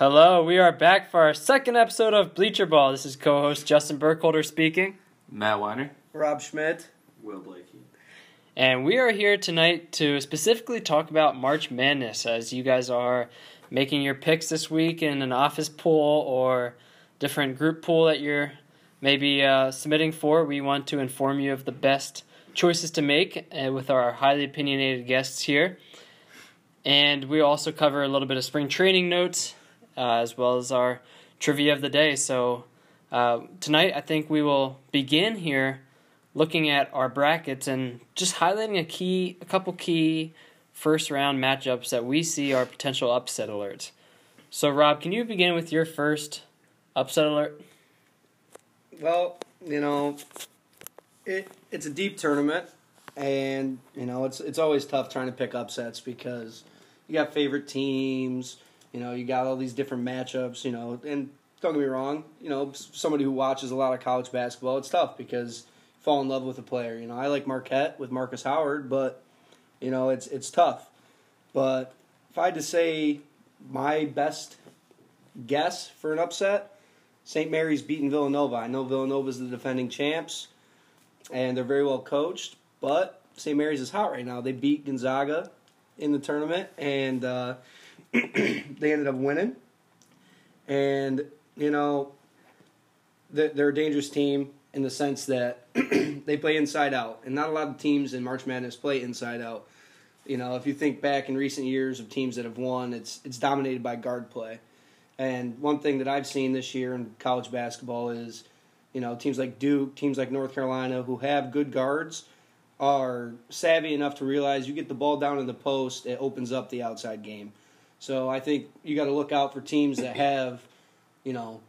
Hello, we are back for our second episode of Bleacher Ball. This is co-host Justin Burkholder speaking, Matt Weiner. Rob Schmidt. Will Blakey. and we are here tonight to specifically talk about March Madness as you guys are making your picks this week in an office pool or different group pool that you're maybe uh, submitting for. We want to inform you of the best choices to make uh, with our highly opinionated guests here. And we also cover a little bit of spring training notes as well as our trivia of the day. So uh, tonight, I think we will begin here looking at our brackets and just highlighting a key, a couple key first round matchups that we see are potential upset alerts. So, Rob, can you begin with your first upset alert? Well, you know, it it's a deep tournament, and you know it's it's always tough trying to pick upsets because you got favorite teams. You know, you got all these different matchups. You know, and don't get me wrong. You know, somebody who watches a lot of college basketball, it's tough because you fall in love with a player. You know, I like Marquette with Markus Howard, but you know it's it's tough. But if I had to say my best guess for an upset, St. Mary's beating Villanova. I know Villanova's the defending champs, and they're very well coached. But St. Mary's is hot right now. They beat Gonzaga in the tournament, and uh, they ended up winning. And you know, they're, a dangerous team in the sense that they play inside out, and not a lot of teams in March Madness play inside out. You know, if you think back in recent years of teams that have won, it's it's dominated by guard play. And one thing that I've seen this year in college basketball is, you know, teams like Duke, teams like North Carolina, who have good guards, are savvy enough to realize you get the ball down in the post, it opens up the outside game. So I think you got to look out for teams that have, you know,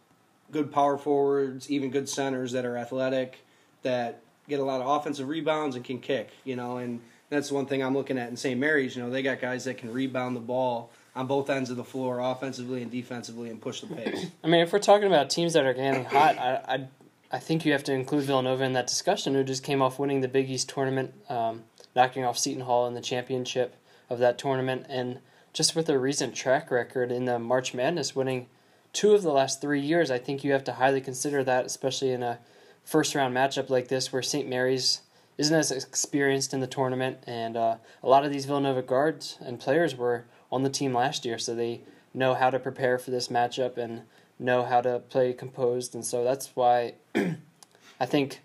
good power forwards, even good centers that are athletic, that get a lot of offensive rebounds and can kick. You know, and that's one thing I'm looking at in St. Mary's. You know, they got guys that can rebound the ball on both ends of the floor, offensively and defensively, and push the pace. I mean, if we're talking about teams that are getting hot, I, I, I think you have to include Villanova in that discussion, who just came off winning the Big East tournament, um, knocking off Seton Hall in the championship of that tournament, and just with their recent track record in the March Madness, winning two of the last three years, I think you have to highly consider that, especially in a first round matchup like this, where St. Mary's isn't as experienced in the tournament, and uh, a lot of these Villanova guards and players were on the team last year, so they know how to prepare for this matchup and know how to play composed, and so that's why I think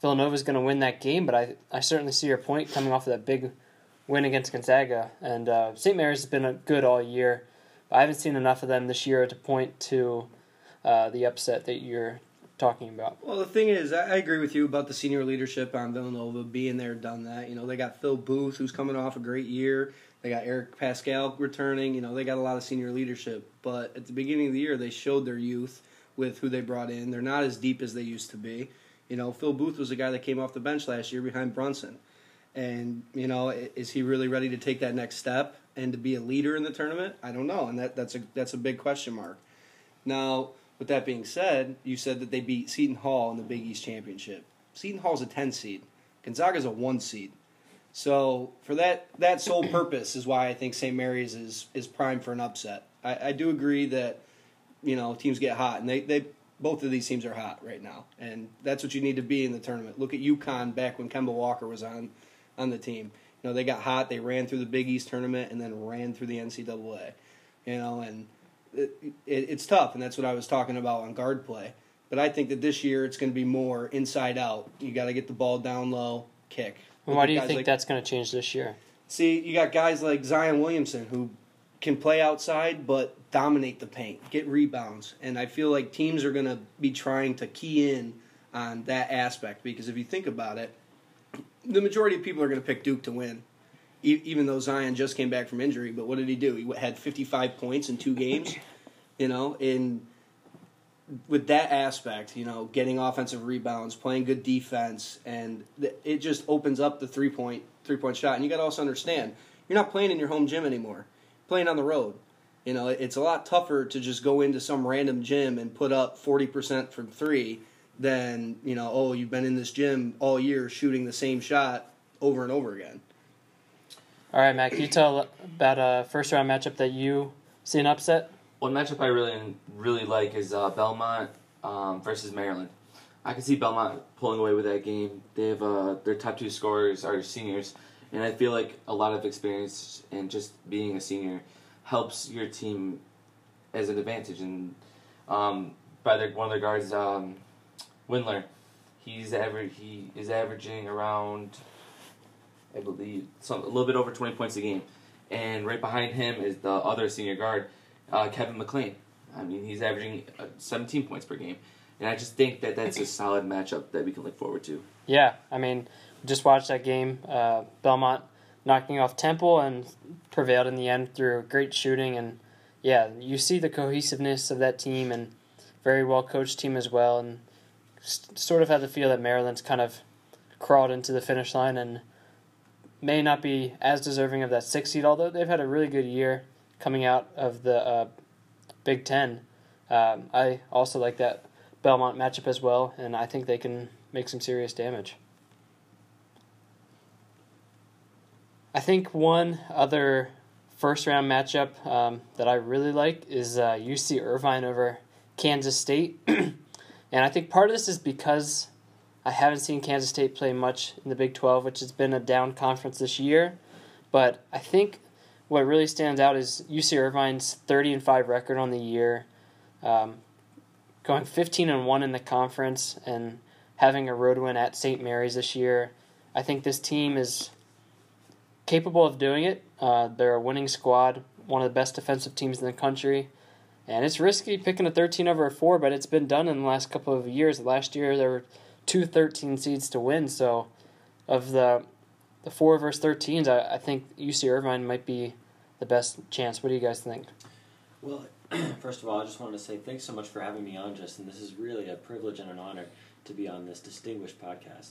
Villanova is going to win that game. But I I certainly see your point coming off of that big win against Gonzaga, and uh, St. Mary's has been good all year. I haven't seen enough of them this year to point to uh, the upset that you're talking about. Well, the thing is, I agree with you about the senior leadership on Villanova being there, done that. You know, they got Phil Booth, who's coming off a great year. They got Eric Paschall returning. You know, they got a lot of senior leadership. But at the beginning of the year, they showed their youth with who they brought in. They're not as deep as they used to be. You know, Phil Booth was a guy that came off the bench last year behind Brunson. And, you know, is he really ready to take that next step and to be a leader in the tournament? I don't know. And that, that's a that's a big question mark. Now, with that being said, you said that they beat Seton Hall in the Big East Championship. Seton Hall's a 10 seed. Gonzaga's a 1 seed. So, for that that sole purpose is why I think St. Mary's is is prime for an upset. I, I do agree that you know, teams get hot and they they both of these teams are hot right now. And that's what you need to be in the tournament. Look at UConn back when Kemba Walker was on on the team. You know, they got hot, they ran through the Big East tournament and then ran through the NCAA. You know, and it, it, it's tough, and that's what I was talking about on guard play. But I think that this year it's going to be more inside out. You got to get the ball down low, kick. Why do you think like- that's going to change this year? See, you got guys like Zion Williamson who can play outside but dominate the paint, get rebounds, and I feel like teams are going to be trying to key in on that aspect because if you think about it, the majority of people are going to pick Duke to win. E- Even though Zion just came back from injury, but what did he do? He had 55 points in two games, you know, in with that aspect, you know, getting offensive rebounds, playing good defense, and th- it just opens up the three point three point shot. And you got to also understand, you're not playing in your home gym anymore. You're playing on the road. You know, it's a lot tougher to just go into some random gym and put up forty percent from three than you know. Oh, you've been in this gym all year shooting the same shot over and over again. All right, Matt, can you tell about a first round matchup that you see an upset? one matchup I really really like is uh, Belmont um, versus Maryland. I can see Belmont pulling away with that game. They have uh, their top two scorers are seniors, and I feel like a lot of experience and just being a senior helps your team as an advantage. And um, by their, one of their guards, um, Windler, he's average. He is averaging around, I believe, some a little bit over twenty points a game, and right behind him is the other senior guard, uh, Kevin McClain. I mean, he's averaging uh, seventeen points per game, and I just think that that's a solid matchup that we can look forward to. Yeah, I mean, just watched that game. Uh, Belmont knocking off Temple and prevailed in the end through great shooting and yeah, you see the cohesiveness of that team and very well coached team as well and sort of had the feel that Maryland's kind of crawled into the finish line and may not be as deserving of that six seed, although they've had a really good year coming out of the uh, Big Ten. Um, I also like that Belmont matchup as well, and I think they can make some serious damage. I think one other first round matchup um, that I really like is uh, UC Irvine over Kansas State. and I think part of this is because I haven't seen Kansas State play much in the Big 12, which has been a down conference this year. But I think what really stands out is UC Irvine's 30 and 5 record on the year, um, going 15 and 1 in the conference, and having a road win at St. Mary's this year. I think this team is capable of doing it. Uh, they're a winning squad, one of the best defensive teams in the country. And it's risky picking a 13 over a 4, but it's been done in the last couple of years. Last year, there were two 13 seeds to win. So, of the the 4 versus 13s, I, I think UC Irvine might be the best chance. What do you guys think? Well, first of all, I just wanted to say thanks so much for having me on, Justin. This is really a privilege and an honor to be on this distinguished podcast.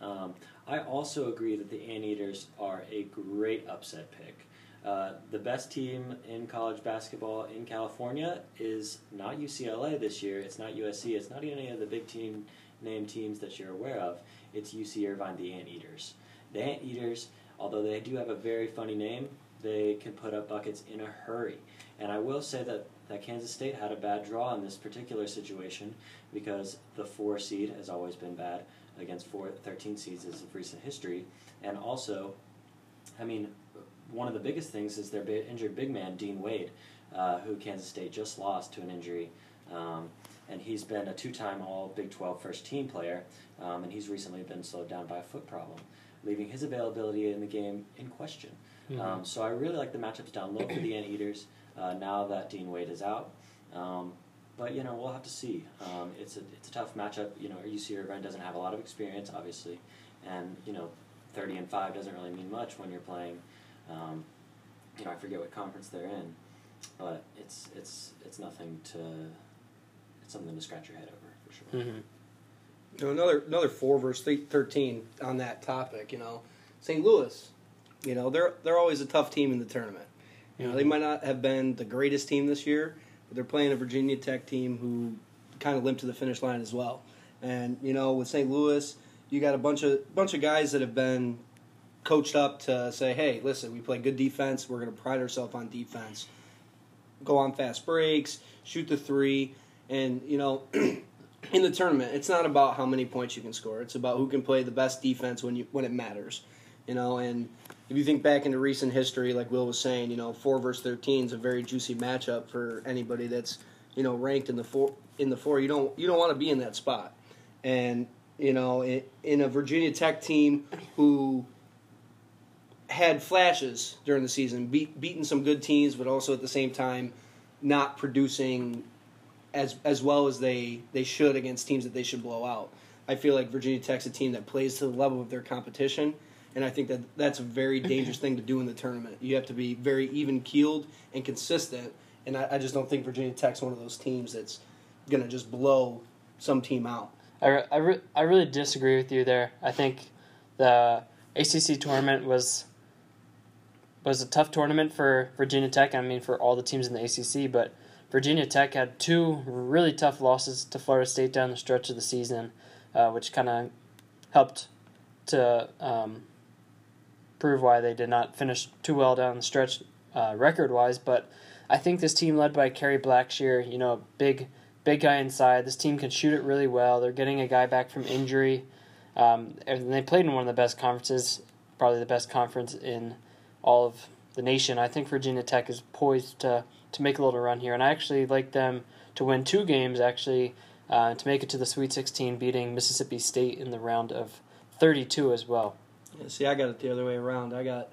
Um, I also agree that the Anteaters are a great upset pick. Uh, the best team in college basketball in California is not UCLA this year. It's not USC. It's not any of the big team name teams that you're aware of. It's UC Irvine, the Anteaters. The Anteaters, although they do have a very funny name, they can put up buckets in a hurry. And I will say that, that Kansas State had a bad draw in this particular situation because the four seed has always been bad against four, 13 seeds of recent history. And also, I mean, one of the biggest things is their injured big man, Dean Wade, uh, who Kansas State just lost to an injury. Um, and he's been a two time All Big 12 first team player, um, and he's recently been slowed down by a foot problem, leaving his availability in the game in question. Mm-hmm. Um, so I really like the matchups down low for the Anteaters uh, now that Dean Wade is out. Um, but you know we'll have to see. Um, it's a it's a tough matchup. You know UC Irvine doesn't have a lot of experience, obviously, and you know thirty and five doesn't really mean much when you're playing. Um, you know I forget what conference they're in, but it's it's it's nothing to it's something to scratch your head over for sure. Mm-hmm. You know, another another four verse thirteen on that topic. You know, St. Louis. You know they're they're always a tough team in the tournament. You know they might not have been the greatest team this year, but they're playing a Virginia Tech team who kind of limped to the finish line as well. And you know, with St. Louis, you got a bunch of bunch of guys that have been coached up to say, "Hey, listen, we play good defense. We're going to pride ourselves on defense. Go on fast breaks, shoot the three, and you know." in the tournament, it's not about how many points you can score. It's about who can play the best defense when you when it matters. You know, and if you think back into recent history, like Will was saying, you know, four versus thirteen is a very juicy matchup for anybody that's you know ranked in the four in the four. You don't you don't want to be in that spot, and you know, in, in a Virginia Tech team who had flashes during the season, beat, beating some good teams, but also at the same time not producing as as well as they they should against teams that they should blow out. I feel like Virginia Tech's a team that plays to the level of their competition and I think that that's a very dangerous thing to do in the tournament. You have to be very even keeled and consistent, and I, I, just don't think Virginia Tech's one of those teams that's going to just blow some team out. I, I, re- I really disagree with you there. I think the ACC tournament was was a tough tournament for Virginia Tech. I mean, for all the teams in the ACC, but Virginia Tech had two really tough losses to Florida State down the stretch of the season, uh, which kind of helped to um, prove why they did not finish too well down the stretch uh, record wise. But I think this team led by Kerry Blackshear, you know, big big guy inside. This team can shoot it really well. They're getting a guy back from injury. Um, and they played in one of the best conferences, probably the best conference in all of the nation. I think Virginia Tech is poised to to make a little run here, and I actually like them to win two games actually uh, to make it to the Sweet 16, beating Mississippi State in the round of 32 as well. Yeah, see, I got it the other way around. I got,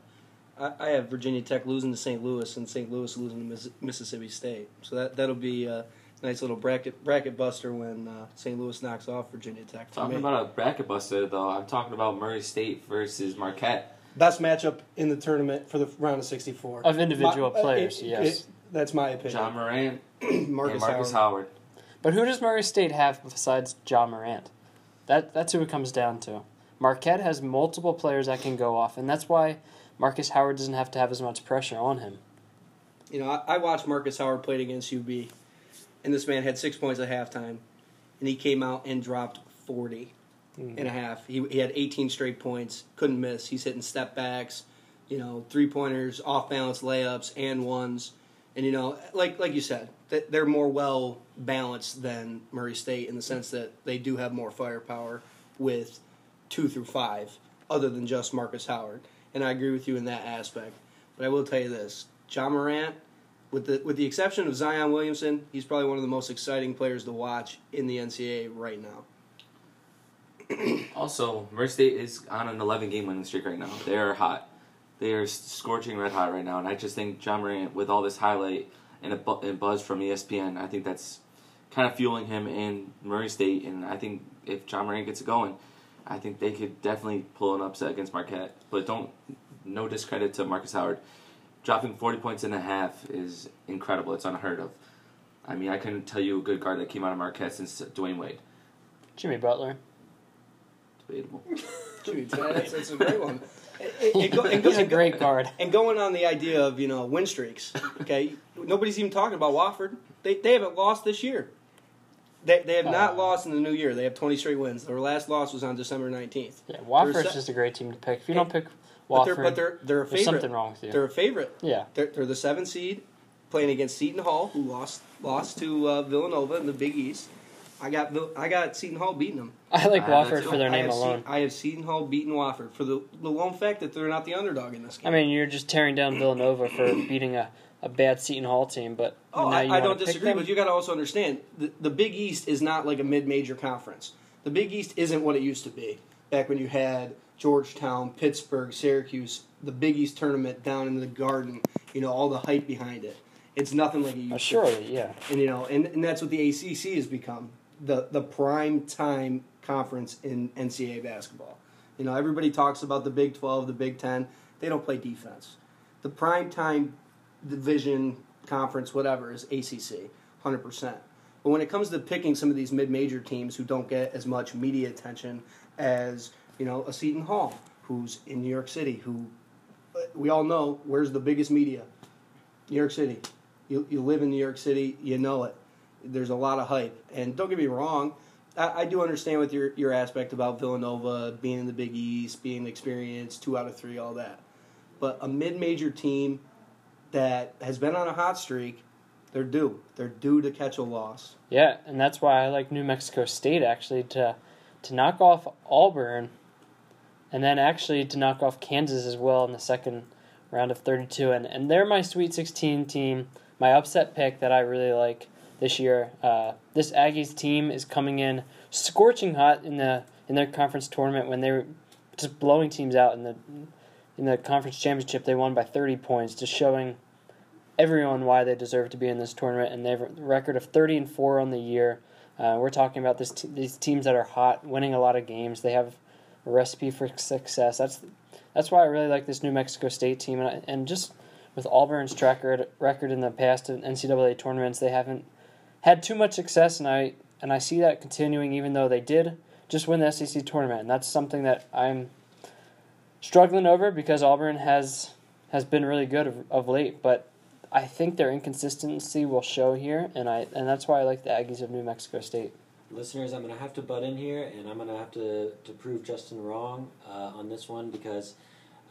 I, I have Virginia Tech losing to St. Louis and St. Louis losing to Miss, Mississippi State. So that that'll be a nice little bracket bracket buster when uh, St. Louis knocks off Virginia Tech. Talking me. about a bracket buster, though, I'm talking about Murray State versus Marquette. Best matchup in the tournament for the round of 64 Of individual My- uh, players, it- yes. it- that's my opinion. John Morant Markus, and Markus Howard. Howard. But who does Murray State have besides John Morant? That that's who it comes down to. Marquette has multiple players that can go off, and that's why Markus Howard doesn't have to have as much pressure on him. You know, I, I watched Markus Howard played against UB, and this man had six points at halftime, and he came out and dropped 40 Mhm. and a half. He, he had 18 straight points, couldn't miss. He's hitting step backs, you know, three pointers, off balance layups, and ones. And you know, like like you said, they're more well balanced than Murray State in the sense that they do have more firepower with two through five, other than just Markus Howard. And I agree with you in that aspect. But I will tell you this: John Morant, with the with the exception of Zion Williamson, he's probably one of the most exciting players to watch in the NCAA right now. Also, Murray State is on an 11 game winning streak right now. They are hot. They are scorching red hot right now, and I just think John Morant, with all this highlight and a bu- and buzz from ESPN, I think that's kind of fueling him in Murray State. And I think if John Morant gets it going, I think they could definitely pull an upset against Marquette. But don't no discredit to Markus Howard. Dropping 40 points and a half is incredible. It's unheard of. I mean, I couldn't tell you a good guard that came out of Marquette since Dwyane Wade. Jimmy Butler. Debatable. Jimmy, that's, that's a great one. And- and go- and He's a great guard. And going on the idea of you know win streaks, okay, nobody's even talking about Wofford. They they haven't lost this year. They they have not Uh. lost in the new year. They have twenty straight wins. Their last loss was on December nineteenth. Yeah, Wofford's se- just a great team to pick. If you don't pick But they're Wofford, but they're they're a there's favorite. something wrong with you. They're a favorite. yeah, They're, they're the seven seed, playing against Seton Hall, who lost lost to uh, Villanova in the Big East. I got Vil- I got Seton Hall beating them. I like Wofford that's- for their name have Se- alone. I have Seton Hall beating Wofford for the the lone fact that they're not the underdog in this game. I mean, you're just tearing down Villanova for beating a, a bad Seton Hall team, but Oh, now I, you I wanna don't disagree, them? but you got to also understand the, the Big East is not like a mid-major conference. The Big East isn't what it used to be back when you had Georgetown, Pittsburgh, Syracuse, the Big East tournament down in the Garden. You know all the hype behind it. It's nothing like it used Uh, to. surely, yeah. And you know, and, and that's what the ACC has become the the prime time conference in NCAA basketball. You know, everybody talks about the Big Twelve, the Big Ten. They don't play defense. The prime time division conference, whatever, is ACC, hundred percent. But when it comes to picking some of these mid-major teams who don't get as much media attention as you know a Seton Hall, who's in New York City, who uh, we all know where's the biggest media, New York City. You, you live in New York City, you know it. There's a lot of hype. And don't get me wrong, I, I do understand with your, your aspect about Villanova being in the Big East, being experienced, two out of three, all that. But a mid major team that has been on a hot streak, they're due. They're due to catch a loss. Yeah, and that's why I like New Mexico State actually to to knock off Auburn, and then actually to knock off Kansas as well in the second round of 32. And and they're my Sweet 16 team, my upset pick that I really like this year. Uh, this Aggies team is coming in scorching hot in the in their conference tournament when they were just blowing teams out in the in the conference championship. They won by 30 points, just showing everyone why they deserve to be in this tournament, and they have a record of 30 and four on the year. Uh, we're talking about this t- these teams that are hot, winning a lot of games. They have a recipe for success. That's that's why I really like this New Mexico State team, and, and just with Auburn's track record record in the past in NCAA tournaments, they haven't had too much success, and I and I see that continuing, even though they did just win the SEC tournament, and that's something that I'm struggling over because Auburn has has been really good of, of late, but I think their inconsistency will show here, and I and that's why I like the Aggies of New Mexico State. Listeners, I'm going to have to butt in here, and I'm going to have to, to prove Justin wrong uh, on this one because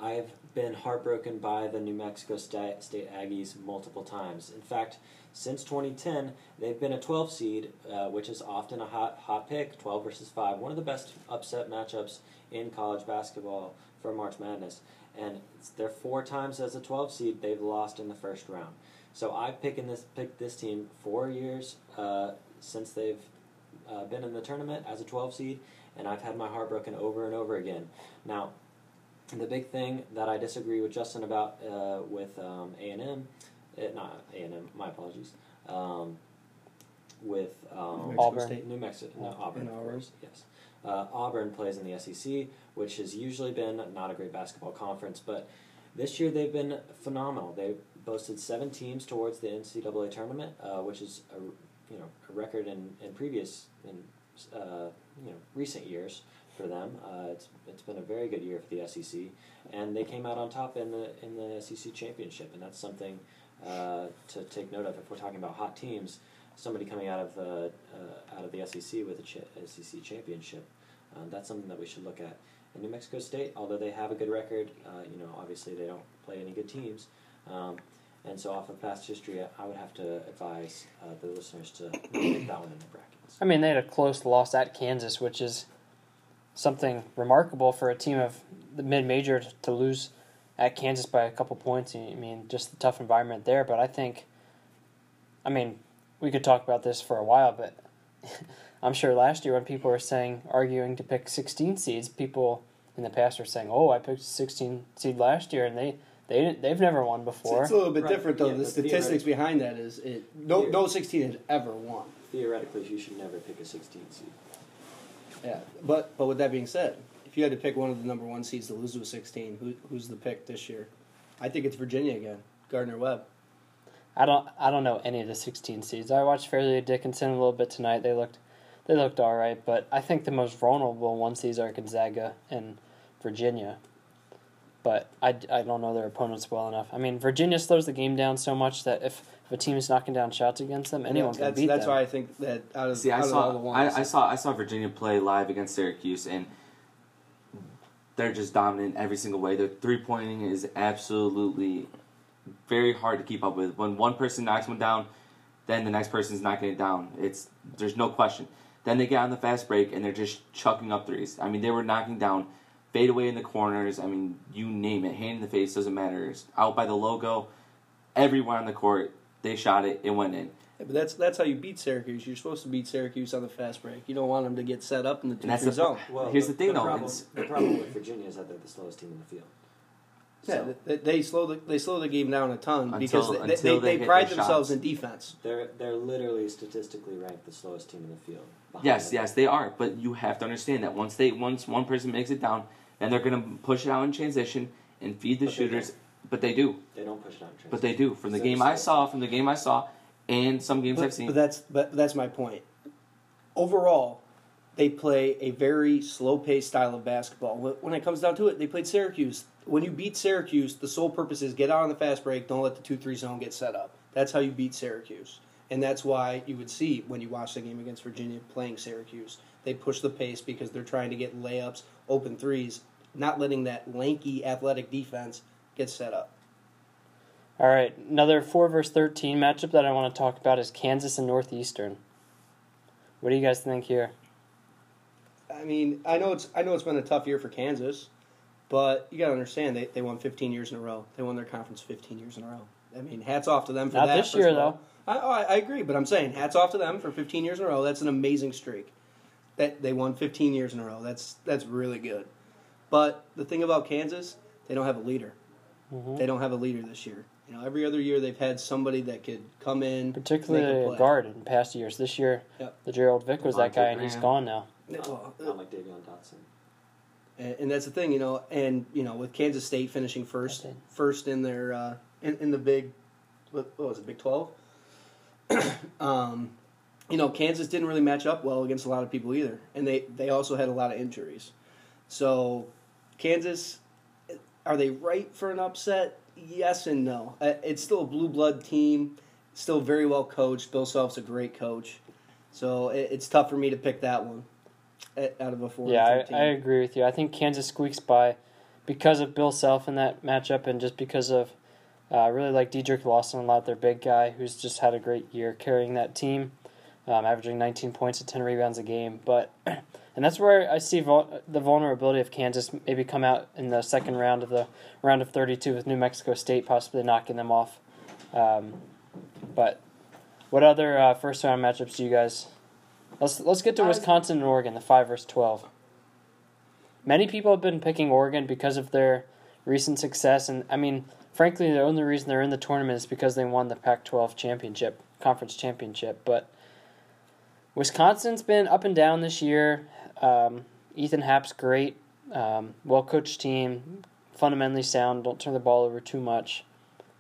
I've been heartbroken by the New Mexico State, Aggies multiple times. In fact, since 2010, they've been a 12 seed, uh, which is often a hot hot pick, 12 versus 5. One of the best upset matchups in college basketball for March Madness. And they're four times as a 12 seed, they've lost in the first round. So I've picked this picked this team four years uh, since they've uh, been in the tournament as a 12 seed, and I've had my heart broken over and over again. Now, the big thing that I disagree with Justin about uh, with um, A&M, eh, not A&M, my apologies, um, with um, Mexico Auburn. State. New Mexico, no, In Auburn, of course, yes. Uh, Auburn plays in the SEC, which has usually been not a great basketball conference, but this year they've been phenomenal. They boasted seven teams towards the NCAA tournament, uh, which is a you know a record in, in previous in uh, you know recent years for them. Uh, it's it's been a very good year for the SEC, and they came out on top in the in the SEC championship, and that's something uh, to take note of if we're talking about hot teams. Somebody coming out of the uh, out of the SEC with a cha- SEC championship, um, that's something that we should look at. And New Mexico State, although they have a good record, uh, you know, obviously they don't play any good teams. Um, and so, off of past history, I would have to advise uh, the listeners to pick that one in the brackets. I mean, they had a close loss at Kansas, which is something remarkable for a team of the mid-major to- to lose at Kansas by a couple points. I mean, just the tough environment there. But I think, I mean, we could talk about this for a while, but I'm sure last year when people were saying arguing to pick 16 seeds, people in the past were saying, "Oh, I picked 16 seed last year," and they they didn't, they've never won before. it's a little bit Right. different though. Yeah, the statistics behind that is it no no sixteen has ever won. Theoretically, you should never pick a 16 seed. Yeah, but but with that being said, if you had to pick one of the number one seeds to lose to a sixteen, who, who's the pick this year? I think it's Virginia again. Gardner Webb. I don't I don't know any of the 16 seeds. I watched Fairleigh Dickinson a little bit tonight. They looked they looked all right, but I think the most vulnerable one seeds are Gonzaga and Virginia. But I, I don't know their opponents well enough. I mean, Virginia slows the game down so much that if, if a team is knocking down shots against them, anyone can that's, beat That's them. why I think that out of, See, I out of all the saw ones, I, I saw I saw Virginia play live against Syracuse, and they're just dominant every single way. Their three pointing is absolutely very hard to keep up with. When one person knocks one down, then the next person's knocking it down. It's there's no question. Then they get on the fast break and they're just chucking up threes. I mean, they were knocking down fade away in the corners. I mean, you name it, hand in the face doesn't matter. It's out by the logo, everywhere on the court, they shot it. It went in. Yeah, but that's that's how you beat Syracuse. You're supposed to beat Syracuse on the fast break. You don't want them to get set up in the two And that's three the zone. Here's the thing, the though, Problem, the problem with Virginia is that they're the slowest team in the field. Yeah, So they, they slow the they slow the game down a ton Until- because they, they, they they, pride themselves shots. in defense. they're they're literally statistically ranked the slowest team in the field. Yes, them. yes, they are. But you have to understand that once they once one person makes it down, then they're gonna push it out in transition and feed the But they shooters. But they do. They don't push it on transition. But they do. From the game I saw, from the game I saw, and some games But, I've seen. but that's but that's my point. Overall, they play a very slow paced style of basketball. When it comes down to it, they played Syracuse. When you beat Syracuse, the sole purpose is get out on the fast break. Don't let the two three zone get set up. That's how you beat Syracuse, and that's why you would see when you watch the game against Virginia playing Syracuse, they push the pace because they're trying to get layups, open threes, not letting that lanky athletic defense get set up. All right, another 4 versus 13 matchup that I want to talk about is Kansas and Northeastern. What do you guys think here? I mean, I know it's I know it's been a tough year for Kansas, but you got to understand they, they won 15 years in a row. They won their conference 15 years in a row. I mean, hats off to them for Not that. this year. I, oh, I, I agree, but I'm saying hats off to them for 15 years in a row. That's an amazing streak. That they won 15 years in a row. That's that's really good. But the thing about Kansas, they don't have a leader. Mhm. They don't have a leader this year. You know, every other year they've had somebody that could come in, Particularly play. a guard in past years. This year, Yep. the Gerald Vick was that Devontae guy, and he's gone now. Well, Not like Davion Dotson. And, and that's the thing, you know, and you know, with Kansas State finishing first, first in their uh, in, in the big, what, what was it, Big Twelve? um, you know, Kansas didn't really match up well against a lot of people either, and they they also had a lot of injuries. So, Kansas, are they right for an upset? Yes and no. Uh, It's still a blue blood team, still very well coached. Bill Self's a great coach, so it's tough for me to pick that one uh, out of a four. Yeah, I, I agree with you. I think Kansas squeaks by because of Bill Self in that matchup, and just because of uh, I really like Dedric Lawson a lot, their big guy, who's just had a great year carrying that team, um, averaging 19 points and 10 rebounds a game. But and that's where I see vul- the vulnerability of Kansas maybe come out in the second round of the round of 32 with New Mexico State possibly knocking them off. Um, but what other uh, first round matchups do you guys? Let's let's get to Wisconsin and Oregon, the five versus twelve. Many people have been picking Oregon because of their recent success, and I mean, frankly, the only reason they're in the tournament is because they won the Pac-12 championship, conference championship. But Wisconsin's been up and down this year. Um, Ethan Happ's great, um, well coached team, fundamentally sound. Don't turn the ball over too much.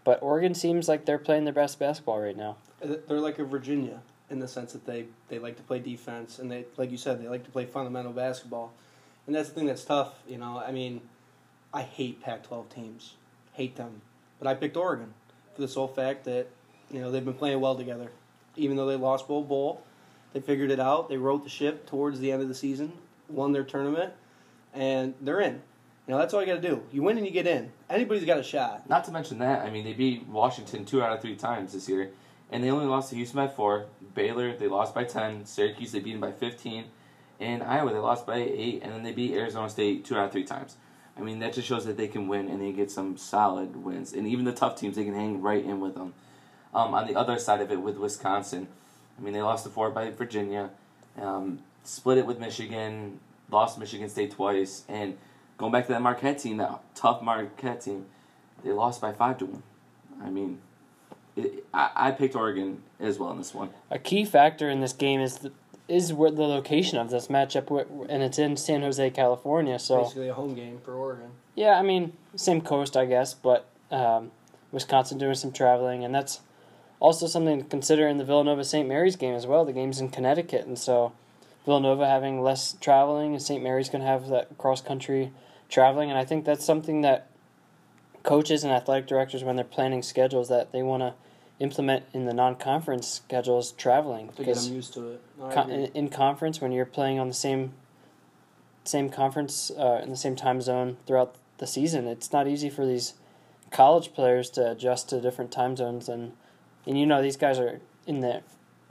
But Oregon seems like they're playing their best basketball right now. They're like a Virginia in the sense that they, they like to play defense and they like you said they like to play fundamental basketball, and that's the thing that's tough. You know, I mean, I hate Pac-12 teams, hate them, but I picked Oregon for the sole fact that you know they've been playing well together, even though they lost Bol Bol, they figured it out. They wrote the ship towards the end of the season, won their tournament, and they're in. You know, that's all you got to do. You win and you get in. Anybody's got a shot. Not to mention that, I mean, they beat Washington two out of three times this year, and they only lost to Houston by four. Baylor, they lost by ten. Syracuse, they beat them by fifteen. And Iowa, they lost by eight, and then they beat Arizona State two out of three times. I mean, that just shows that they can win and they get some solid wins. And even the tough teams, they can hang right in with them. Um, on the other side of it, with Wisconsin, I mean, they lost to four by Virginia, um, split it with Michigan, lost Michigan State twice, and going back to that Marquette team, that tough Marquette team, they lost by five to one. I mean, it, I, I picked Oregon as well in this one. A key factor in this game is the, is where the location of this matchup, and it's in San Jose, California. So Basically, a home game for Oregon. yeah, I mean same coast, I guess, but um, Wisconsin doing some traveling, and that's also something to consider in the Villanova St. Mary's game as well. The game's in Connecticut, and so Villanova having less traveling, and St. Mary's going to have that cross country traveling, and I think that's something that coaches and athletic directors, when they're planning schedules, that they want to implement in the non-conference schedules traveling because used to it. No, I con- agree. in, in conference when you're playing on the same same conference uh, in the same time zone throughout the season. It's not easy for these college players to adjust to different time zones, and and you know these guys are in there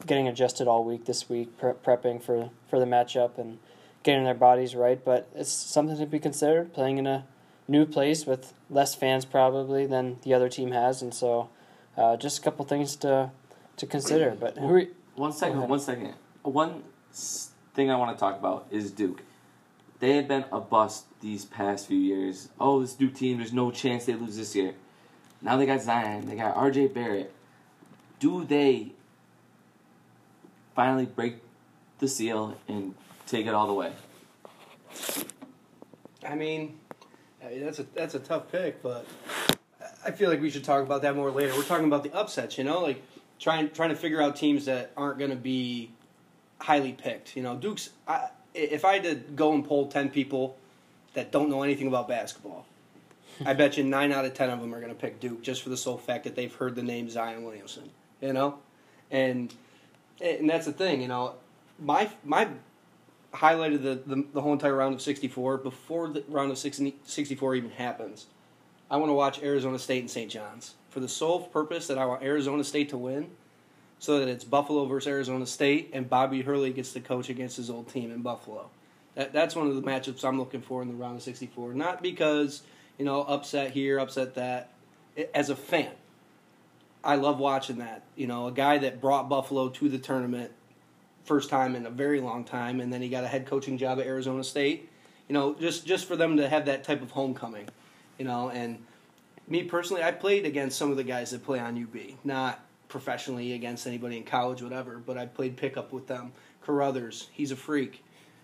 getting adjusted all week this week, pre- prepping for for the matchup and getting their bodies right. But it's something to be considered playing in a new place with less fans probably than the other team has, and so uh, just a couple things to to consider. But who are, one second, one second, One thing I want to talk about is Duke. They have been a bust these past few years. Oh, this Duke team, there's no chance they lose this year. Now they got Zion, they got RJ Barrett. Do they finally break the seal and take it all the way? I mean, I mean, that's a that's a tough pick, but I feel like we should talk about that more later. We're talking about the upsets, you know, like trying trying to figure out teams that aren't going to be highly picked. You know, Duke's. I, if I had to go and poll ten people that don't know anything about basketball, I bet you nine out of ten of them are going to pick Duke just for the sole fact that they've heard the name Zion Williamson. You know, and and that's the thing. You know, my my highlighted the, the, the whole entire round of 64 before the round of 60, 64 even happens. I want to watch Arizona State and St. John's for the sole purpose that I want Arizona State to win so that it's Buffalo versus Arizona State and Bobby Hurley gets to coach against his old team in Buffalo. That, that's one of the matchups I'm looking for in the round of 64. Not because, you know, upset here, upset that. As a fan, I love watching that. You know, a guy that brought Buffalo to the tournament first time in a very long time, and then he got a head coaching job at Arizona State. You know, just just for them to have that type of homecoming, you know. And me personally, I played against some of the guys that play on UB, not professionally against anybody in college, whatever. But I played pickup with them. Caruthers, he's a freak,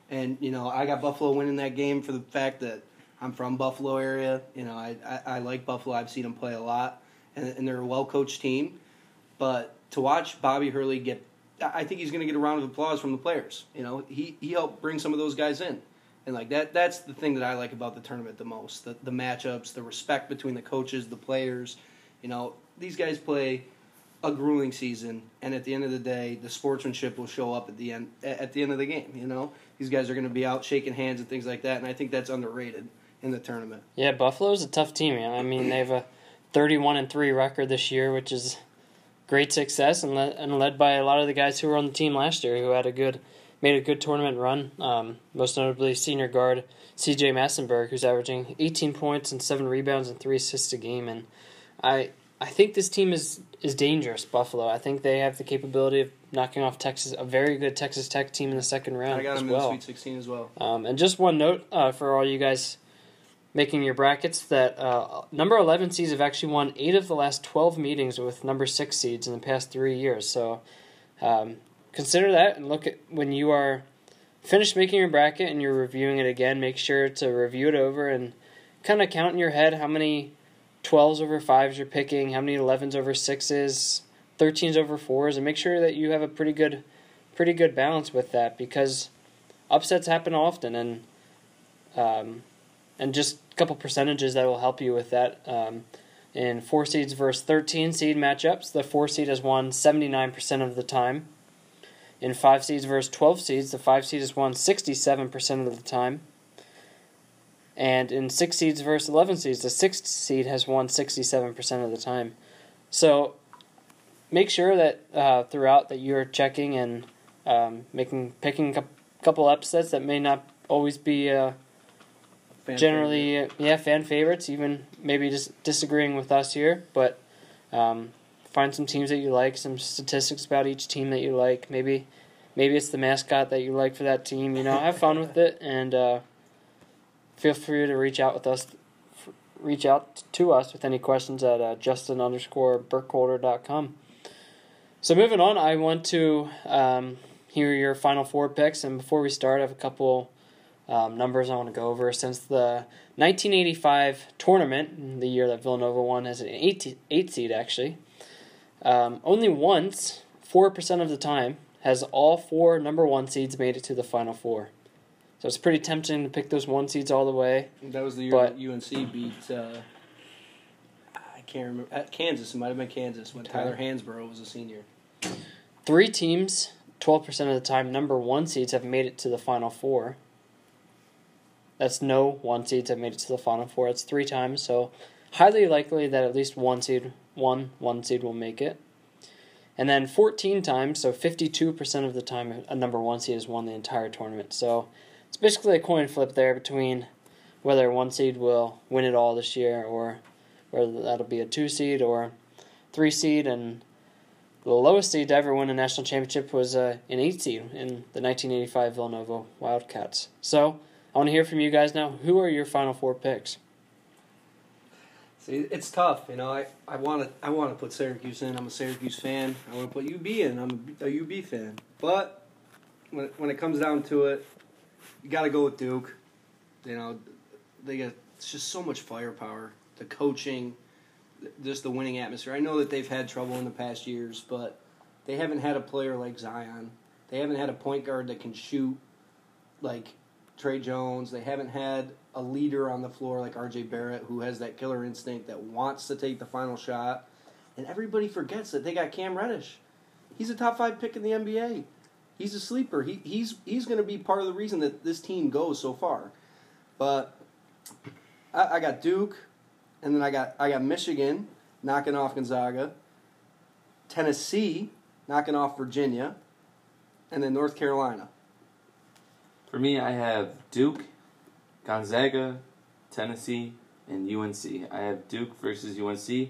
and you know, I got Buffalo winning that game for the fact that I'm from Buffalo area. You know, I I, I like Buffalo. I've seen them play a lot, and, and they're a well coached team. But to watch Bobby Hurley get I think he's going to get a round of applause from the players. You know, he he helped bring some of those guys in, and like that that's the thing that I like about the tournament the most the the matchups, the respect between the coaches, the players. You know, these guys play a grueling season, and at the end of the day, the sportsmanship will show up at the end at the end of the game. You know, these guys are going to be out shaking hands and things like that, and I think that's underrated. in the tournament. Yeah, Buffalo's a tough team. I mean, they have a 31 and 3 record this year, which is great success and led, and led by a lot of the guys who were on the team last year who had a good made a good tournament run. Um, most notably senior guard CJ Massinburg who's averaging 18 points and 7 rebounds and 3 assists a game and I I think this team is is dangerous, Buffalo. I think they have the capability of knocking off Texas, a very good Texas Tech team in the second round I got them well. in the Sweet 16 as well. Um, and just one note uh, for all you guys making your brackets that uh, number 11 seeds have actually won eight of the last 12 meetings with number six seeds in the past three years. So um, consider that and look at when you are finished making your bracket and you're reviewing it again, make sure to review it over and kind of count in your head how many 12s over 5s you're picking, how many 11s over 6s, 13s over 4s, and make sure that you have a pretty good pretty good balance with that because upsets happen often and um, and just a couple percentages that will help you with that. Um, in four seeds versus 13 seed matchups, the four seed has won 79% of the time. In five seeds versus 12 seeds, the five seed has won 67% of the time. And in six seeds versus 11 seeds, the sixth seed has won 67% of the time. So make sure that uh, throughout that you're checking and um, making picking a couple upsets that may not always be uh, Fan generally uh, yeah fan favorites even maybe just disagreeing with us here but um, find some teams that you like some statistics about each team that you like. Maybe maybe it's the mascot that you like for that team you know? Have fun with it and uh, feel free to reach out with us f- reach out to us with any questions at uh, justin underscore burkholder.com so moving on i want to um, hear your final four picks and before we start i have a couple um, numbers I want to go over. Since the 1985 tournament, the year that Villanova won as an eight, eight seed, actually, um, only once, 4% of the time, has all four number one seeds made it to the Final Four. So it's pretty tempting to pick those one seeds all the way. That was the year But- that UNC beat. Uh, I can't remember. At Kansas, it might have been Kansas when Tyler Hansbrough was a senior. Three teams, 12% of the time, number one seeds have made it to the Final Four. That's no one seeds have made it to the Final Four. It's three times, so highly likely that at least one seed, one one seed will make it. And then 14 times, so 52% of the time, a number one seed has won the entire tournament. So it's basically a coin flip there between whether one seed will win it all this year or whether that'll be a two seed or three seed. And the lowest seed to ever win a national championship was uh, an eight seed in the 1985 Villanova Wildcats. So I want to hear from you guys now. Who are your final four picks? See, it's tough, you know. I, I want to I want to put Syracuse in. I'm a Syracuse fan. I want to put UB in. I'm a, UB fan. But when it, when it comes down to it, you got to go with Duke. You know, they got it's just so much firepower. The coaching, just the winning atmosphere. I know that they've had trouble in the past years, but they haven't had a player like Zion. They haven't had a point guard that can shoot like Tre Jones. They haven't had a leader on the floor like RJ Barrett who has that killer instinct that wants to take the final shot. And everybody forgets that they got Cam Reddish. He's a top five pick in the NBA. He's a sleeper. He, he's he's going to be part of the reason that this team goes so far. But I, I got Duke, and then I got I got Michigan knocking off Gonzaga, Tennessee knocking off Virginia, and then North Carolina. For me, I have Duke, Gonzaga, Tennessee, and UNC. I have Duke versus UNC,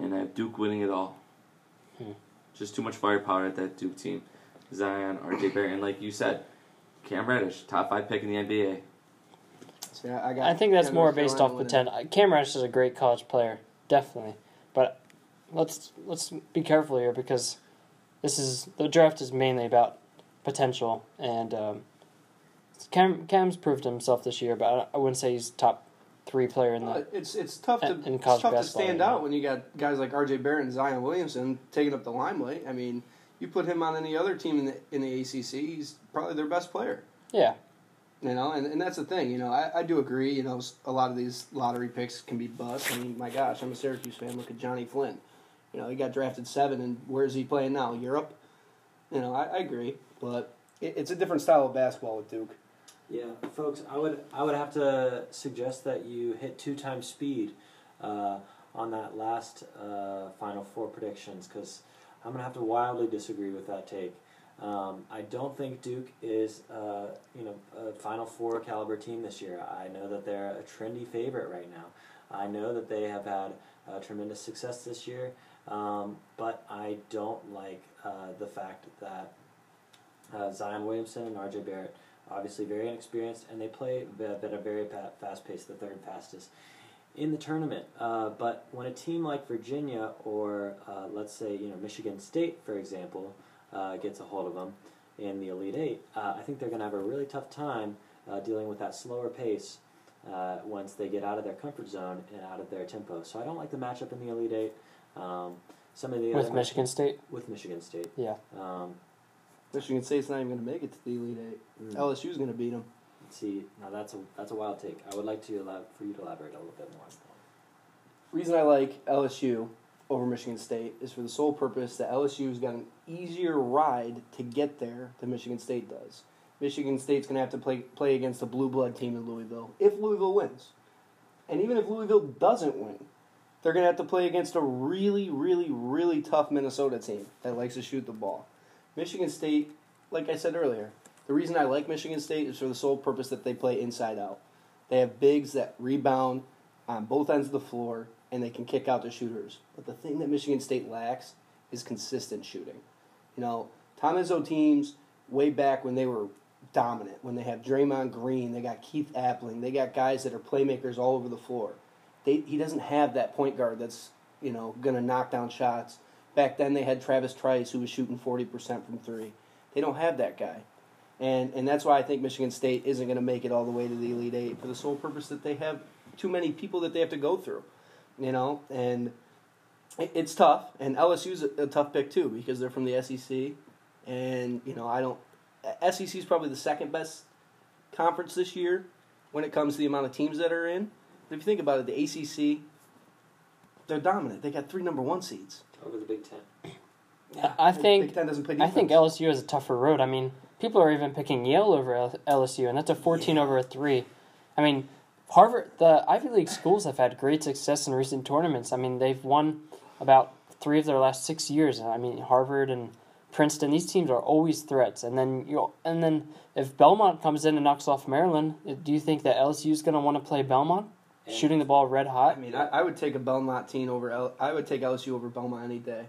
and I have Duke winning it all. Hmm. Just too much firepower at that Duke team. Zion, RJ Barrett, and like you said, Cam Reddish, top five pick in the NBA. So I, got I think that's more based off winning. potential. Cam Reddish is a great college player, definitely. But let's let's be careful here because this is the draft is mainly about potential, and um, Cam Cam's proved himself this year. But I, wouldn't say he's top three player in Uh, the. It's it's tough to it's tough to stand right out when you got guys like R.J. Barrett and Zion Williamson taking up the limelight. I mean, you put him on any other team in the in the ACC, he's probably their best player. Yeah, You know, and, and that's the thing. You know, I, I do agree. You know, a lot of these lottery picks can be bust. I mean, my gosh, I'm a Syracuse fan. Look at Jonny Flynn. You know, he got drafted seven, and where's he playing now? Europe. You know, I, I agree, but it, it's a different style of basketball with Duke. Yeah, folks, I would I would have to suggest that you hit two times speed uh, on that last uh, Final Four predictions because I'm gonna have to wildly disagree with that take. Um, I don't think Duke is uh, you know a Final Four caliber team this year. I know that they're a trendy favorite right now. I know that they have had uh, tremendous success this year, um, but I don't like uh, the fact that uh, Zion Williamson and R.J. Barrett obviously very inexperienced, and they play at a very fast pace, the third fastest in the tournament. Uh, but when a team like Virginia or uh, let's say you know Michigan State, for example, uh, gets a hold of them in the Elite Eight, uh, I think they're going to have a really tough time uh, dealing with that slower pace uh, once they get out of their comfort zone and out of their tempo. So I don't like the matchup in the Elite Eight. Um, some of the with Michigan State. With Michigan State. Yeah. Um, Michigan State's not even going to make it to the Elite Eight. Mm. LSU's going to beat them. See, now that's a that's a wild take. I would like to allow, for you to elaborate a little bit more. On that. Reason I like LSU over Michigan State is for the sole purpose that LSU's got an easier ride to get there than Michigan State does. Michigan State's going to have to play play against a blue blood team in Louisville if Louisville wins, and even if Louisville doesn't win, they're going to have to play against a really, really, really tough Minnesota team that likes to shoot the ball. Michigan State, like I said earlier, the reason I like Michigan State is for the sole purpose that they play inside out. They have bigs that rebound on both ends of the floor and they can kick out the shooters. But the thing that Michigan State lacks is consistent shooting. You know, Tom Izzo teams way back when they were dominant, when they have Draymond Green, they got Keith Appling, they got guys that are playmakers all over the floor. They, he doesn't have that point guard that's you know going to knock down shots Back then, they had Travis Trice, who was shooting 40% from three. They don't have that guy. And, and that's why I think Michigan State isn't going to make it all the way to the Elite Eight for the sole purpose that they have too many people that they have to go through. You know, and it, it's tough. And LSU's a, a tough pick, too, because they're from the SEC. And, you know, I don't. Uh, SEC is probably the second best conference this year when it comes to the amount of teams that are in. But if you think about it, the ACC, they're dominant. They got three number one seeds over the Big Ten. Yeah, I think Big Ten doesn't play I think LSU has a tougher road. I mean, people are even picking Yale over LSU, and that's a fourteen yeah. over a three. I mean, Harvard, the Ivy League schools have had great success in recent tournaments. I mean, they've won about three of their last six years. I mean, Harvard and Princeton, these teams are always threats. And then you and then if Belmont comes in and knocks off Maryland, do you think that LSU is going to want to play Belmont? Shooting the ball red hot. I mean, I, I would take a Belmont team over. L, I would take LSU over Belmont any day.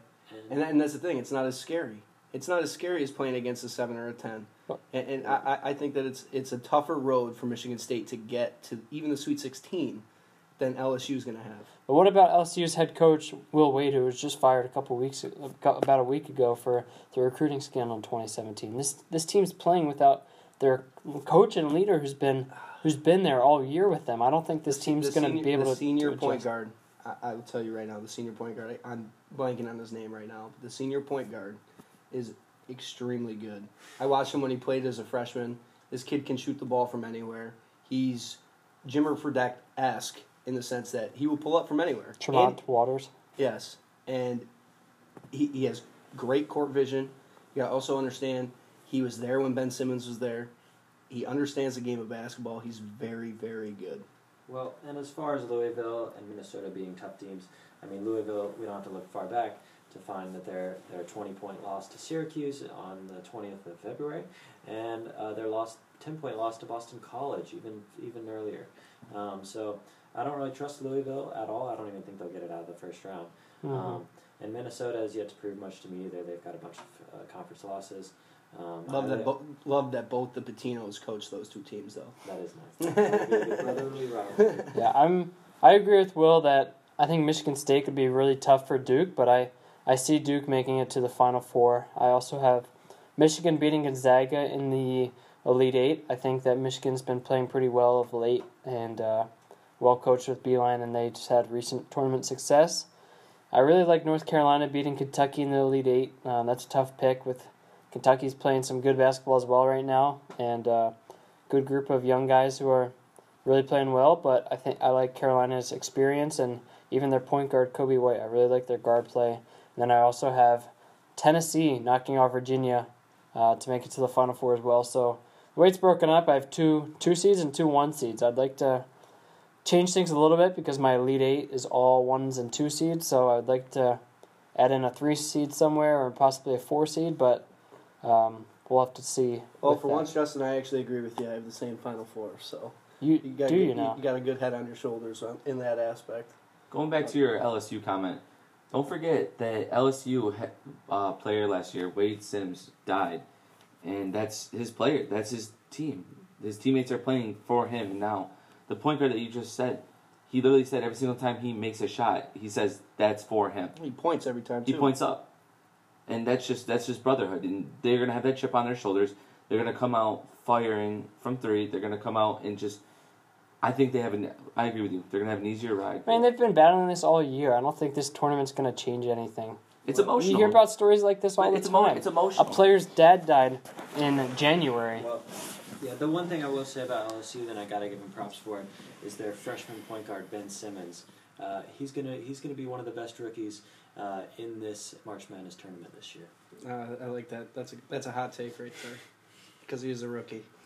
And, that, and that's the thing; it's not as scary. It's not as scary as playing against a seven or a ten. And, and I, I think that it's it's a tougher road for Michigan State to get to even the Sweet Sixteen than LSU is going to have. But what about LSU's head coach Will Wade, who was just fired a couple weeks about a week ago for the recruiting scandal in 2017? This this team's playing without their coach and leader, who's been who's been there all year with them. I don't think this team's going to be able the to. senior to point guard. I, I, will tell you right now, the senior point guard. I, am blanking on his name right now. But the senior point guard is extremely good. I watched him when he played as a freshman. This kid can shoot the ball from anywhere. He's Jimmer Fredette esque in the sense that he will pull up from anywhere. Tremont and, Waters. Yes, and he he has great court vision. You got to also understand he was there when Ben Simmons was there he understands the game of basketball. He's very, very good. Well, and as far as Louisville and Minnesota being tough teams, I mean Louisville, we don't have to look far back to find that they're they're twenty point loss to Syracuse on the twentieth of February, and uh, their loss ten point loss to Boston College even even earlier. Um, so I don't really trust Louisville at all. I don't even think they'll get it out of the first round. Mm-hmm. Um, and Minnesota has yet to prove much to me either. They've got a bunch of uh, conference losses. Um, love that. Bo- love that both the Patinos coach those two teams, though. That is nice. yeah, I'm. I agree with Will that I think Michigan State could be really tough for Duke, but I I see Duke making it to the Final Four. I also have Michigan beating Gonzaga in the Elite Eight. I think that Michigan's been playing pretty well of late and uh, well coached with Beilein, and they just had recent tournament success. I really like North Carolina beating Kentucky in the Elite Eight. Um, that's a tough pick with Kentucky's playing some good basketball as well right now, and uh, good group of young guys who are really playing well. But I think I like Carolina's experience and even their point guard Coby White. I really like their guard play. And then I also have Tennessee knocking off Virginia uh, to make it to the Final Four as well. So the way it's broken up, I have two two seeds and two one seeds. I'd like to change things a little bit because my Elite Eight is all ones and two seeds. So I'd like to add in a three seed somewhere or possibly a four seed, but um, we'll have to see. Well, for that. once, Justin, I actually agree with you. I have the same Final Four, so you, you got do good, you now? you got a good head on your shoulders on, in that aspect. Going back to your LSU comment, don't forget that LSU uh, player last year, Wayde Sims, died, and that's his player. That's his team. His teammates are playing for him now. The point guard that you just said, he literally said every single time he makes a shot, he says that's for him. He points every time. He points up, and that's just that's just brotherhood, and they're gonna have that chip on their shoulders. They're gonna come out firing from three. They're gonna come out and just. I think they have an. I agree with you. They're gonna have an easier ride. I mean, they've been battling this all year. I don't think this tournament's going to change anything. it's emotional. You hear about stories like this all But the it's emo- time. it's emotional. A player's dad died in January. Well, yeah, the one thing I will say about LSU that I gotta give them props for is their freshman point guard Ben Simmons. Uh, he's gonna he's gonna be one of the best rookies uh, in this March Madness tournament this year. Uh, I like that. That's a that's a hot take right there, because he is a rookie.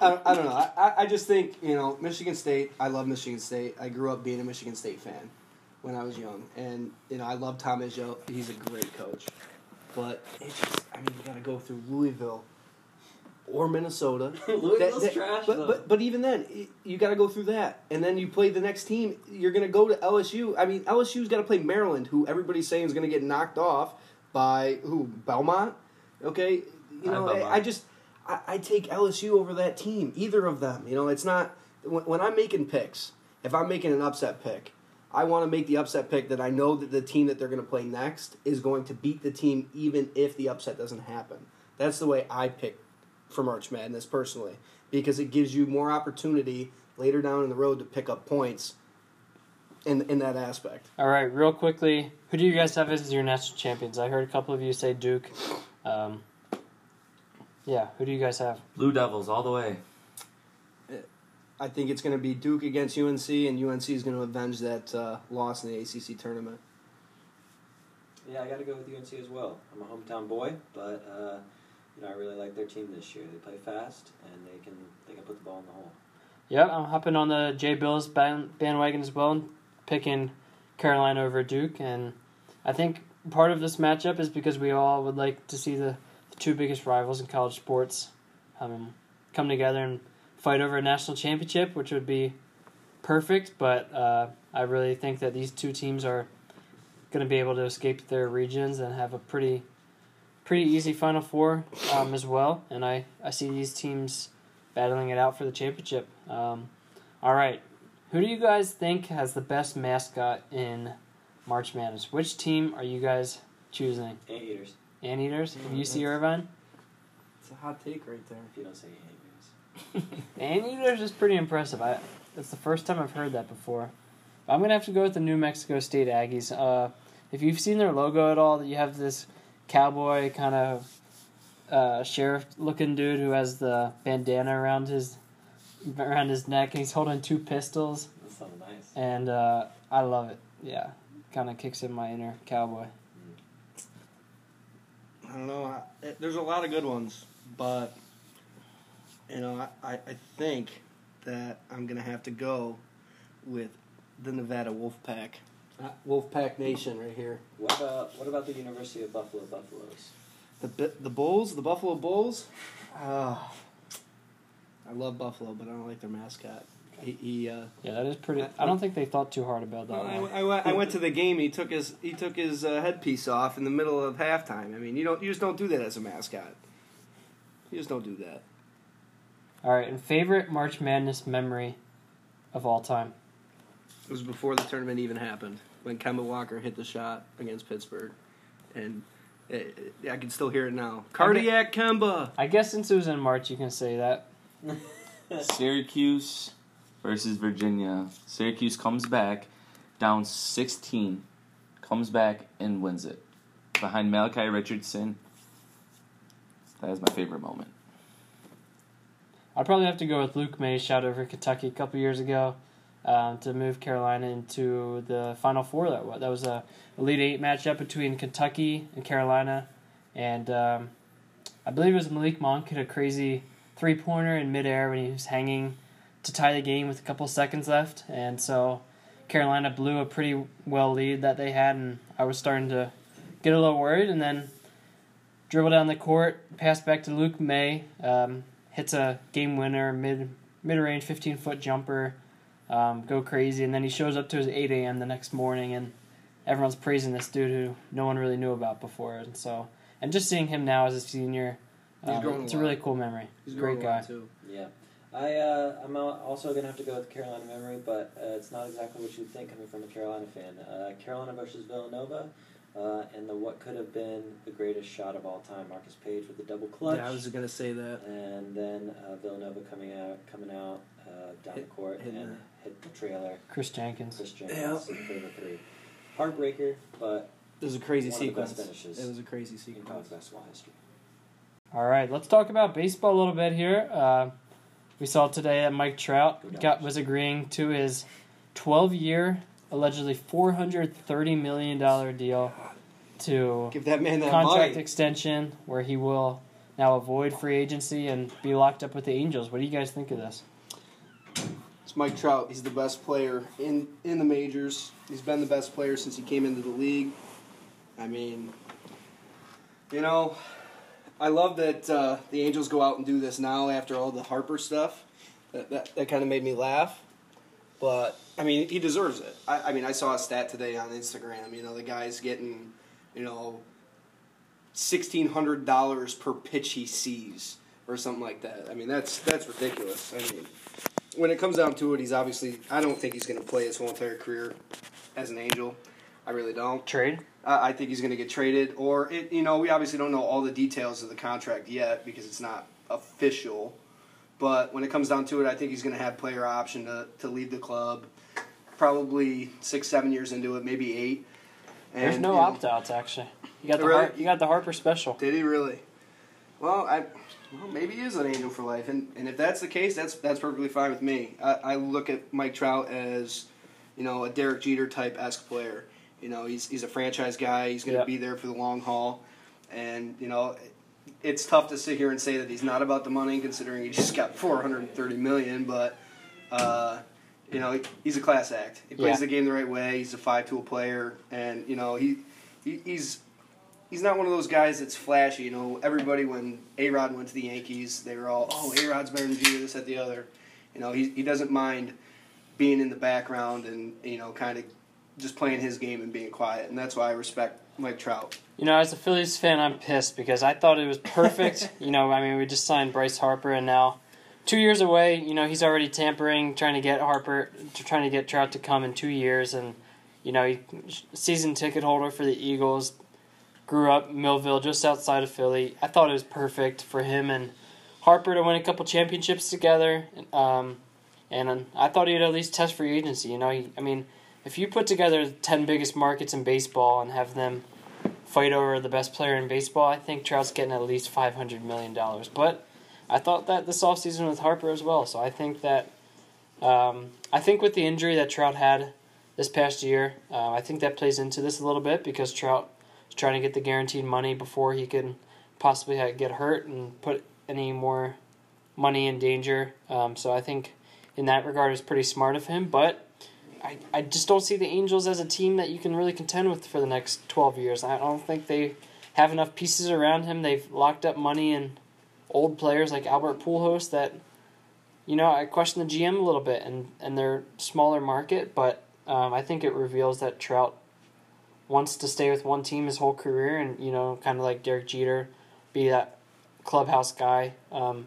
I, I don't know. I- I, I just think you know Michigan State. I love Michigan State. I grew up being a Michigan State fan when I was young, and you know I love Tom Izzo. He's a great coach, but it's just I mean you got to go through Louisville or Minnesota. Louisville's That- that- trash, But, but but even then, you got to go through that, and then you play the next team. You're going to go to LSU. I mean, LSU's got to play Maryland, who everybody's saying is going to get knocked off by who Belmont. Okay, you know, I, I just I, I take LSU over that team. Either of them. You know, it's not when, when I'm making picks. If I'm making an upset pick, I want to make the upset pick that I know that the team that they're going to play next is going to beat the team, even if the upset doesn't happen. That's the way I pick for March Madness personally, because it gives you more opportunity later down in the road to pick up points. In in that aspect, All right, real quickly, who do you guys have as your national champions? I heard a couple of you say Duke. Um, yeah, who do you guys have? Blue Devils all the way. I think it's going to be Duke against UNC, and UNC is going to avenge that uh, loss in the ACC tournament. Yeah, I got to go with UNC as well. I'm a hometown boy, but uh, you know I really like their team this year. They play fast and they can they can put the ball in the hole. Yep, I'm hopping on the Jay Bills bandwagon as well, picking Carolina over Duke. And I think part of this matchup is because we all would like to see the, the two biggest rivals in college sports um, come together and fight over a national championship, which would be perfect. But uh, I really think that these two teams are going to be able to escape their regions and have a pretty pretty easy Final Four um, as well. And I, I see these teams battling it out for the championship. Um, all right, who do you guys think has the best mascot in March Madness? Which team are you guys choosing? Anteaters, Anteaters? Mm, see Irvine? It's a hot take right there. if you don't say anteaters. Anteaters is pretty impressive. I it's the first time I've heard that before. But I'm gonna have to go with the New Mexico State Aggies. Uh, if you've seen their logo at all, that you have this cowboy kind of uh, sheriff looking dude who has the bandana around his around his neck and he's holding two pistols That sounds nice. and uh, I love it. Yeah, kind of kicks in my inner cowboy. I don't know. I, it, there's a lot of good ones, but you know, I, I, I think that I'm gonna have to go with the Nevada Wolfpack. Uh, Wolfpack Nation right here. What about what about the University of Buffalo Buffaloes? The the Bulls, the Buffalo Bulls. Ah, I love Buffalo, but I don't like their mascot. He, he uh, Yeah, that is pretty. I don't think they thought too hard about that Well, I. I, went- I went to the game. He took his he took his uh, headpiece off in the middle of halftime. I mean, you don't you just don't do that as a mascot. You just don't do that. All right, and favorite March Madness memory of all time. It was before the tournament even happened when Kemba Walker hit the shot against Pittsburgh, and it, it- I can still hear it now. Cardiac Kemba. I guess since it was in March, you can say that. Syracuse versus Virginia. Syracuse comes back down 16, comes back and wins it. Behind Malachi Richardson. That is my favorite moment. I'd probably have to go with Luke Maye shot over Kentucky a couple years ago. Um, to move Carolina into the Final Four. That was, that was a Elite Eight matchup between Kentucky and Carolina, and um, I believe it was Malik Monk hit a crazy three pointer in midair when he was hanging to tie the game with a couple seconds left, and so Carolina blew a pretty well lead that they had, and I was starting to get a little worried, and then dribble down the court, pass back to Luke Maye, um, hits a game winner mid mid range fifteen foot jumper, um, go crazy, and then he shows up to his eight a.m. the next morning, and everyone's praising this dude who no one really knew about before, and so and just seeing him now as a senior, um, it's a lot. really cool memory. He's Great a lot, guy. too. Yeah. I, uh, I'm also going to have to go with Carolina memory, but uh, it's not exactly what you'd think coming from a Carolina fan. Uh, Carolina versus Villanova, uh, and the what could have been the greatest shot of all time, Marcus Paige with the double clutch. Yeah, I was gonna say that. and then uh, Villanova coming out, coming out uh, down Hit- the court hitting and the- hit the trailer. Kris Jenkins. Kris Jenkins for the three. Heartbreaker, but It was a crazy One of the sequence. best finishes It was a crazy in sequence. college basketball history. All right, let's talk about baseball a little bit here. Uh, we saw today that Mike Trout got was agreeing to his 12-year, allegedly 430 million dollar deal to Give that man that contract money. extension, where he will now avoid free agency and be locked up with the Angels. What do you guys think of this? Mike Trout. He's the best player in in the majors. He's been the best player since he came into the league. I mean, you know, I love that uh, the Angels go out and do this now after all the Harper stuff. That that, that kind of made me laugh. But I mean, he deserves it. I, I mean, I saw a stat today on Instagram. You know, the guy's getting, you know, sixteen hundred dollars per pitch he sees, or something like that. I mean, that's that's ridiculous. I mean, when it comes down to it, he's obviously. I don't think he's going to play his whole entire career as an Angel. I really don't. Trade? I I think he's going to get traded, or it. You know, we obviously don't know all the details of the contract yet because it's not official. But when it comes down to it, I think he's going to have player option to, to leave the club. Probably six, seven years into it, maybe eight. There's no you know, opt outs actually. You got the Really? Har- you got the Harper special. Did he really? Well, I well maybe he is an angel for life, and, and if that's the case, that's that's perfectly fine with me. I, I look at Mike Trout as, you know, a Derek Jeter type esque player. You know, he's he's a franchise guy. He's going to Yep. be there for the long haul, and you know, it's tough to sit here and say that he's not about the money, considering he just got four hundred and thirty million. But, uh, you know, he's a class act. He plays Yeah. the game the right way. He's a five tool player, and you know he, he he's he's not one of those guys that's flashy. You know, everybody when A Rod went to the Yankees, they were all, oh, A Rod's better than Jeter, this, that, the other. You know, he he doesn't mind being in the background and you know, kind of just playing his game and being quiet, and that's why I respect Mike Trout. You know, as a Phillies fan, I'm pissed because I thought it was perfect. you know, I mean, we just signed Bryce Harper, and now two years away. You know, he's already tampering, trying to get Harper, to trying to get Trout to come in two years, and you know, he season ticket holder for the Eagles. Grew up in Millville, just outside of Philly. I thought it was perfect for him and Harper to win a couple championships together. Um, and I thought he'd at least test free agency. You know, he, I mean, if you put together the ten biggest markets in baseball and have them fight over the best player in baseball, I think Trout's getting at least five hundred million dollars. But I thought that this offseason with Harper as well. So I think that um, I think with the injury that Trout had this past year, uh, I think that plays into this a little bit because Trout trying to get the guaranteed money before he can possibly get hurt and put any more money in danger. Um, so I think in that regard it's pretty smart of him. But I, I just don't see the Angels as a team that you can really contend with for the next 12 years. I don't think they have enough pieces around him. They've locked up money in old players like Albert Pujols that, you know, I question the GM a little bit and, and their smaller market, but um, I think it reveals that Trout wants to stay with one team his whole career and, you know, kind of like Derek Jeter, be that clubhouse guy. Um,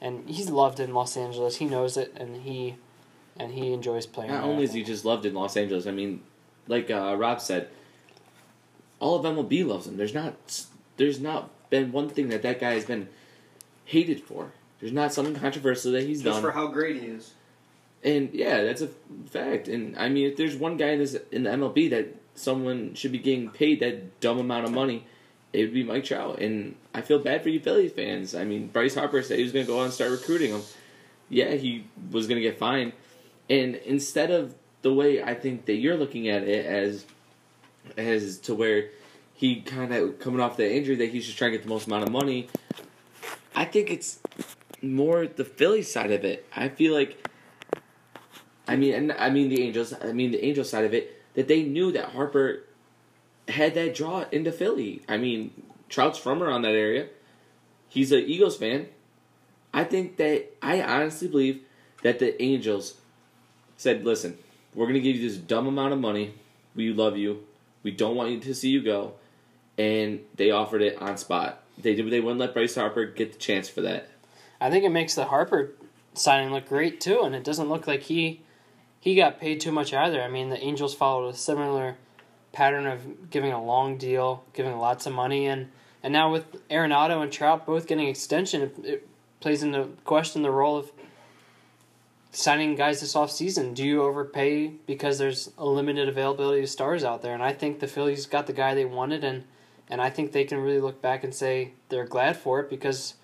and he's loved in Los Angeles. He knows it, and he and he enjoys playing. Not there. only is he just loved in Los Angeles, I mean, like uh, Rob said, all of MLB loves him. There's not there's not been one thing that that guy has been hated for. There's not something controversial that he's Just done. for how great he is. And yeah, that's a fact. And I mean, if there's one guy in this in the MLB that someone should be getting paid that dumb amount of money, it would be Mike Trout. And I feel bad for you Phillies fans. I mean, Bryce Harper said he was going to go out and start recruiting him. Yeah, he was going to get fined, And instead of the way I think that you're looking at it as as to where he kind of coming off the injury that he's just trying to get the most amount of money, I think it's more the Philly side of it. I feel like I mean and I mean the Angels I mean the Angels side of it that they knew that Harper had that draw into Philly. I mean, Trout's from around that area. He's an Eagles fan. I think that I honestly believe that the Angels said, "Listen, we're going to give you this dumb amount of money. We love you. We don't want you to see you go." And they offered it on spot. They did. They wouldn't let Bryce Harper get the chance for that. I think it makes the Harper signing look great too, and it doesn't look like he he got paid too much either. I mean, the Angels followed a similar pattern of giving a long deal, giving lots of money, and and now with Arenado and Trout both getting extension, it, it plays into question the role of signing guys this offseason. Do you overpay because there's a limited availability of stars out there? And I think the Phillies got the guy they wanted, and and I think they can really look back and say they're glad for it because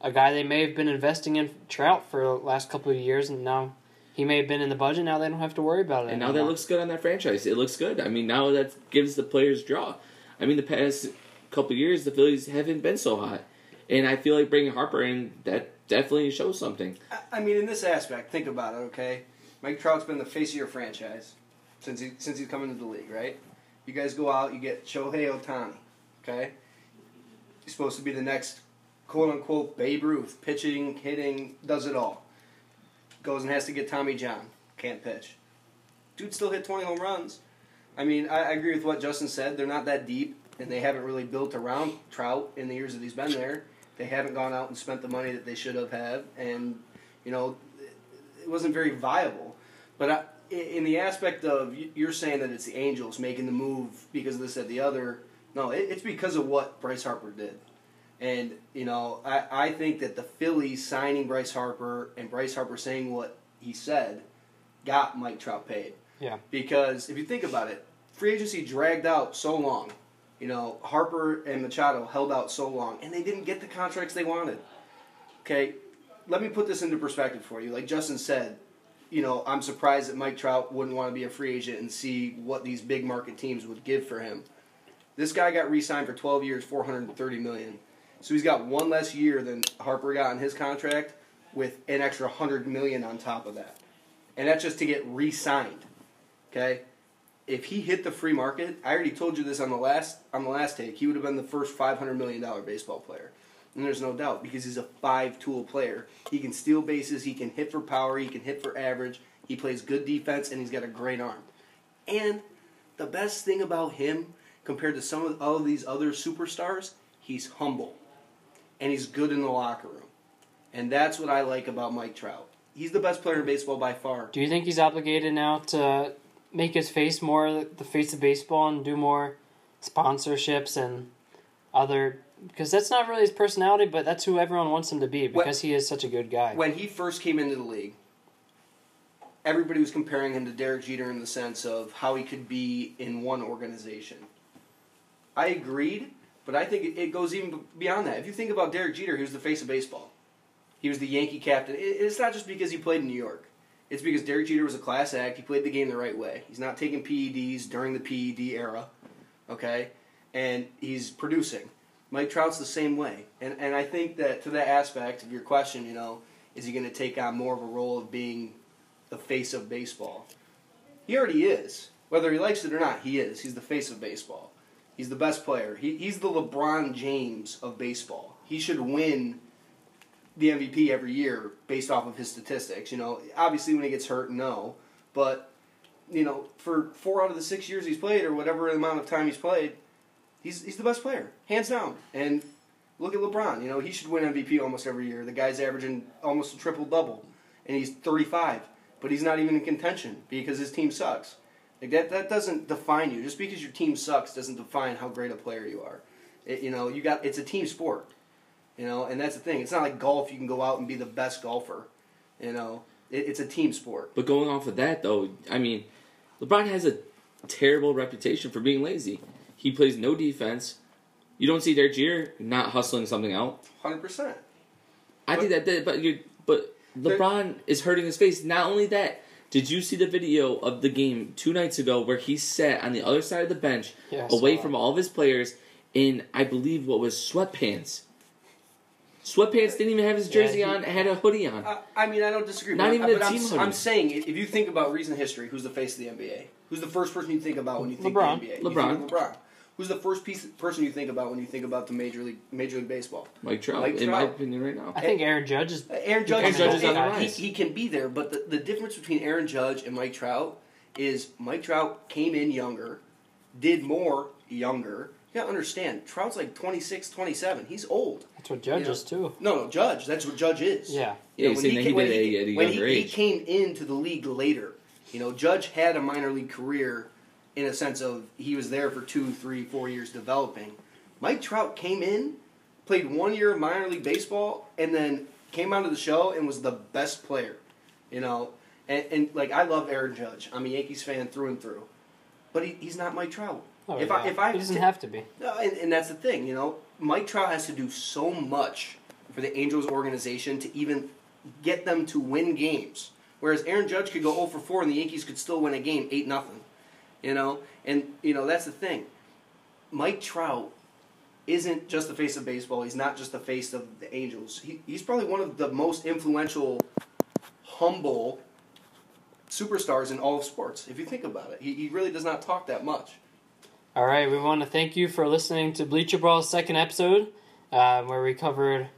a guy they may have been investing in Trout for the last couple of years, and now he may have been in the budget. Now they don't have to worry about it. And now that looks good on that franchise. It looks good. I mean, now that gives the players draw. I mean, the past couple of years, the Phillies haven't been so hot, and I feel like bringing Harper in that definitely shows something. I- I mean, in this aspect, think about it. Okay, Mike Trout's been the face of your franchise since he since he's come into the league, right? You guys go out, you get Shohei Ohtani. Okay, he's supposed to be the next quote unquote Babe Ruth, pitching, hitting, does it all. Goes and has to get Tommy John, can't pitch. Dude still hit 20 home runs. I mean, I, I agree with what Justin said. They're not that deep, and they haven't really built around Trout in the years that he's been there. They haven't gone out and spent the money that they should have had, and you know, it wasn't very viable. But I, in the aspect of you- you're saying that it's the Angels making the move because of this that the other, no, it, it's because of what Bryce Harper did. And you know, I, I think that the Phillies signing Bryce Harper and Bryce Harper saying what he said got Mike Trout paid. Yeah. Because if you think about it, free agency dragged out so long. You know, Harper and Machado held out so long, and they didn't get the contracts they wanted. Okay, let me put this into perspective for you. Like Justin said, you know, I'm surprised that Mike Trout wouldn't want to be a free agent and see what these big market teams would give for him. This guy got re-signed for 12 years, 430 million. So he's got one less year than Harper got in his contract, with an extra 100 million on top of that, and that's just to get re-signed. Okay, if he hit the free market, I already told you this on the last on the last take. He would have been the first 500 million dollar baseball player. And there's no doubt because he's a five tool player. He can steal bases, he can hit for power, he can hit for average, he plays good defense, and he's got a great arm. And the best thing about him compared to some of all of these other superstars, he's humble. And he's good in the locker room. And that's what I like about Mike Trout. He's the best player in baseball by far. Do you think he's obligated now to make his face more the face of baseball and do more sponsorships and other? Because that's not really his personality, but that's who everyone wants him to be because he is such a good guy. When he first came into the league, everybody was comparing him to Derek Jeter in the sense of how he could be in one organization. I agreed, but I think it- it goes even beyond that. If you think about Derek Jeter, he was the face of baseball. He was the Yankee captain. It- It's not just because he played in New York. It's because Derek Jeter was a class act. He played the game the right way. He's not taking PEDs during the PED era, okay? And he's producing. Mike Trout's the same way. And and I think that to that aspect of your question, you know, is he going to take on more of a role of being the face of baseball? He already is. Whether he likes it or not, he is. He's the face of baseball. He's the best player. He, he's the LeBron James of baseball. He should win the MVP every year based off of his statistics. You know, obviously when he gets hurt, no. But, you know, for four out of the six years he's played, or whatever amount of time he's played, he's, he's the best player, hands down. And look at LeBron. You know, he should win MVP almost every year. The guy's averaging almost a triple double, and he's 35, but he's not even in contention because his team sucks. Like that, that doesn't define you. Just because your team sucks doesn't define how great a player you are. It, you know, you got it's a team sport. You know, and that's the thing. It's not like golf. You can go out and be the best golfer. You know, it, it's a team sport. But going off of that, though, I mean, LeBron has a terrible reputation for being lazy. He plays no defense. You don't see Derek Jeter not hustling something out. Hundred percent. I think that, that but you but LeBron is hurting his face. Not only that, Did you see the video of the game two nights ago where he sat on the other side of the bench, Yeah, away from all of his players, in I believe what was sweatpants. Sweatpants didn't even have his Yeah, jersey he- on; had a hoodie on. I, I mean, I don't disagree. Not but, even but a I'm, team hoodie. I'm saying, if you think about recent history, who's the face of the NBA? Who's the first person you think about when you think LeBron. the NBA? You LeBron. think of LeBron. Who's the first piece, person you think about when you think about the major league Major League Baseball? Mike Trout, Mike in my opinion, right now. I think Aaron Judge is. Uh, Aaron Judge, Aaron is Judge is on the rise. He, he can be there, but the, the difference between Aaron Judge and Mike Trout is Mike Trout came in younger, did more younger. You gotta understand, Trout's like 26, 27. He's old. That's what Judge Yeah. is too. No, no, Judge. That's what Judge is. Yeah. Yeah, You know, he's saying that when did it at a when he, he came into the league later. You know, Judge had a minor league career in a sense of he was there for two, three, four years developing. Mike Trout came in, played one year of minor league baseball, and then came onto the show and was the best player. You know, and, and like I love Aaron Judge. I'm a Yankees fan through and through, but he, he's not Mike Trout. Oh, if yeah. I if I he doesn't have to be. no, and, and that's the thing, you know. Mike Trout has to do so much for the Angels organization to even get them to win games. Whereas Aaron Judge could go 0 for 4 and the Yankees could still win a game 8 nothing. You know? And, you know, that's the thing. Mike Trout isn't just the face of baseball. He's not just the face of the Angels. He, he's probably one of the most influential, humble superstars in all of sports, if you think about it. He, he really does not talk that much. All right, we want to thank you for listening to Bleacher Ball's second episode, uh, where we covered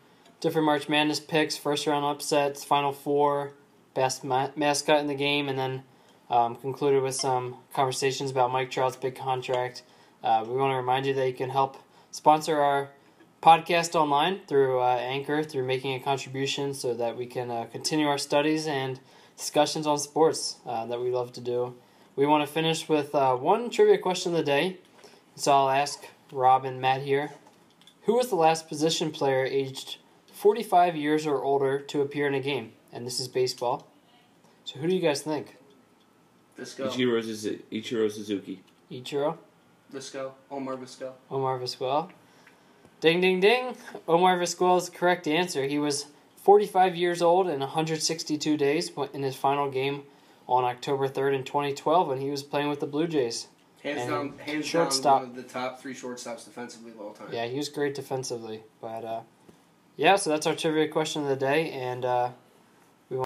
different March Madness picks, first round upsets, Final Four, best ma- mascot in the game, and then um, concluded with some conversations about Mike Trout's big contract. Uh, we want to remind you that you can help sponsor our podcast online through uh, Anchor, through making a contribution so that we can uh, continue our studies and discussions on sports uh, that we love to do. We want to finish with uh, one trivia question of the day. So I'll ask Rob and Matt here. Who was the last position player aged 45 years or older to appear in a game? And this is baseball. So who do you guys think? Visco. Ichiro, Suzu- Ichiro Suzuki. Ichiro? Visco. Omar Visco. Omar Vizquel? Ding, ding, ding. Omar Vizquel is the correct answer. He was 45 years old and 162 days in his final game on October 3rd in 2012 when he was playing with the Blue Jays. Hands And down, hands shortstop. down, one of the top three shortstops defensively of all time. Yeah, he was great defensively. But uh, yeah, so that's our trivia question of the day. And uh,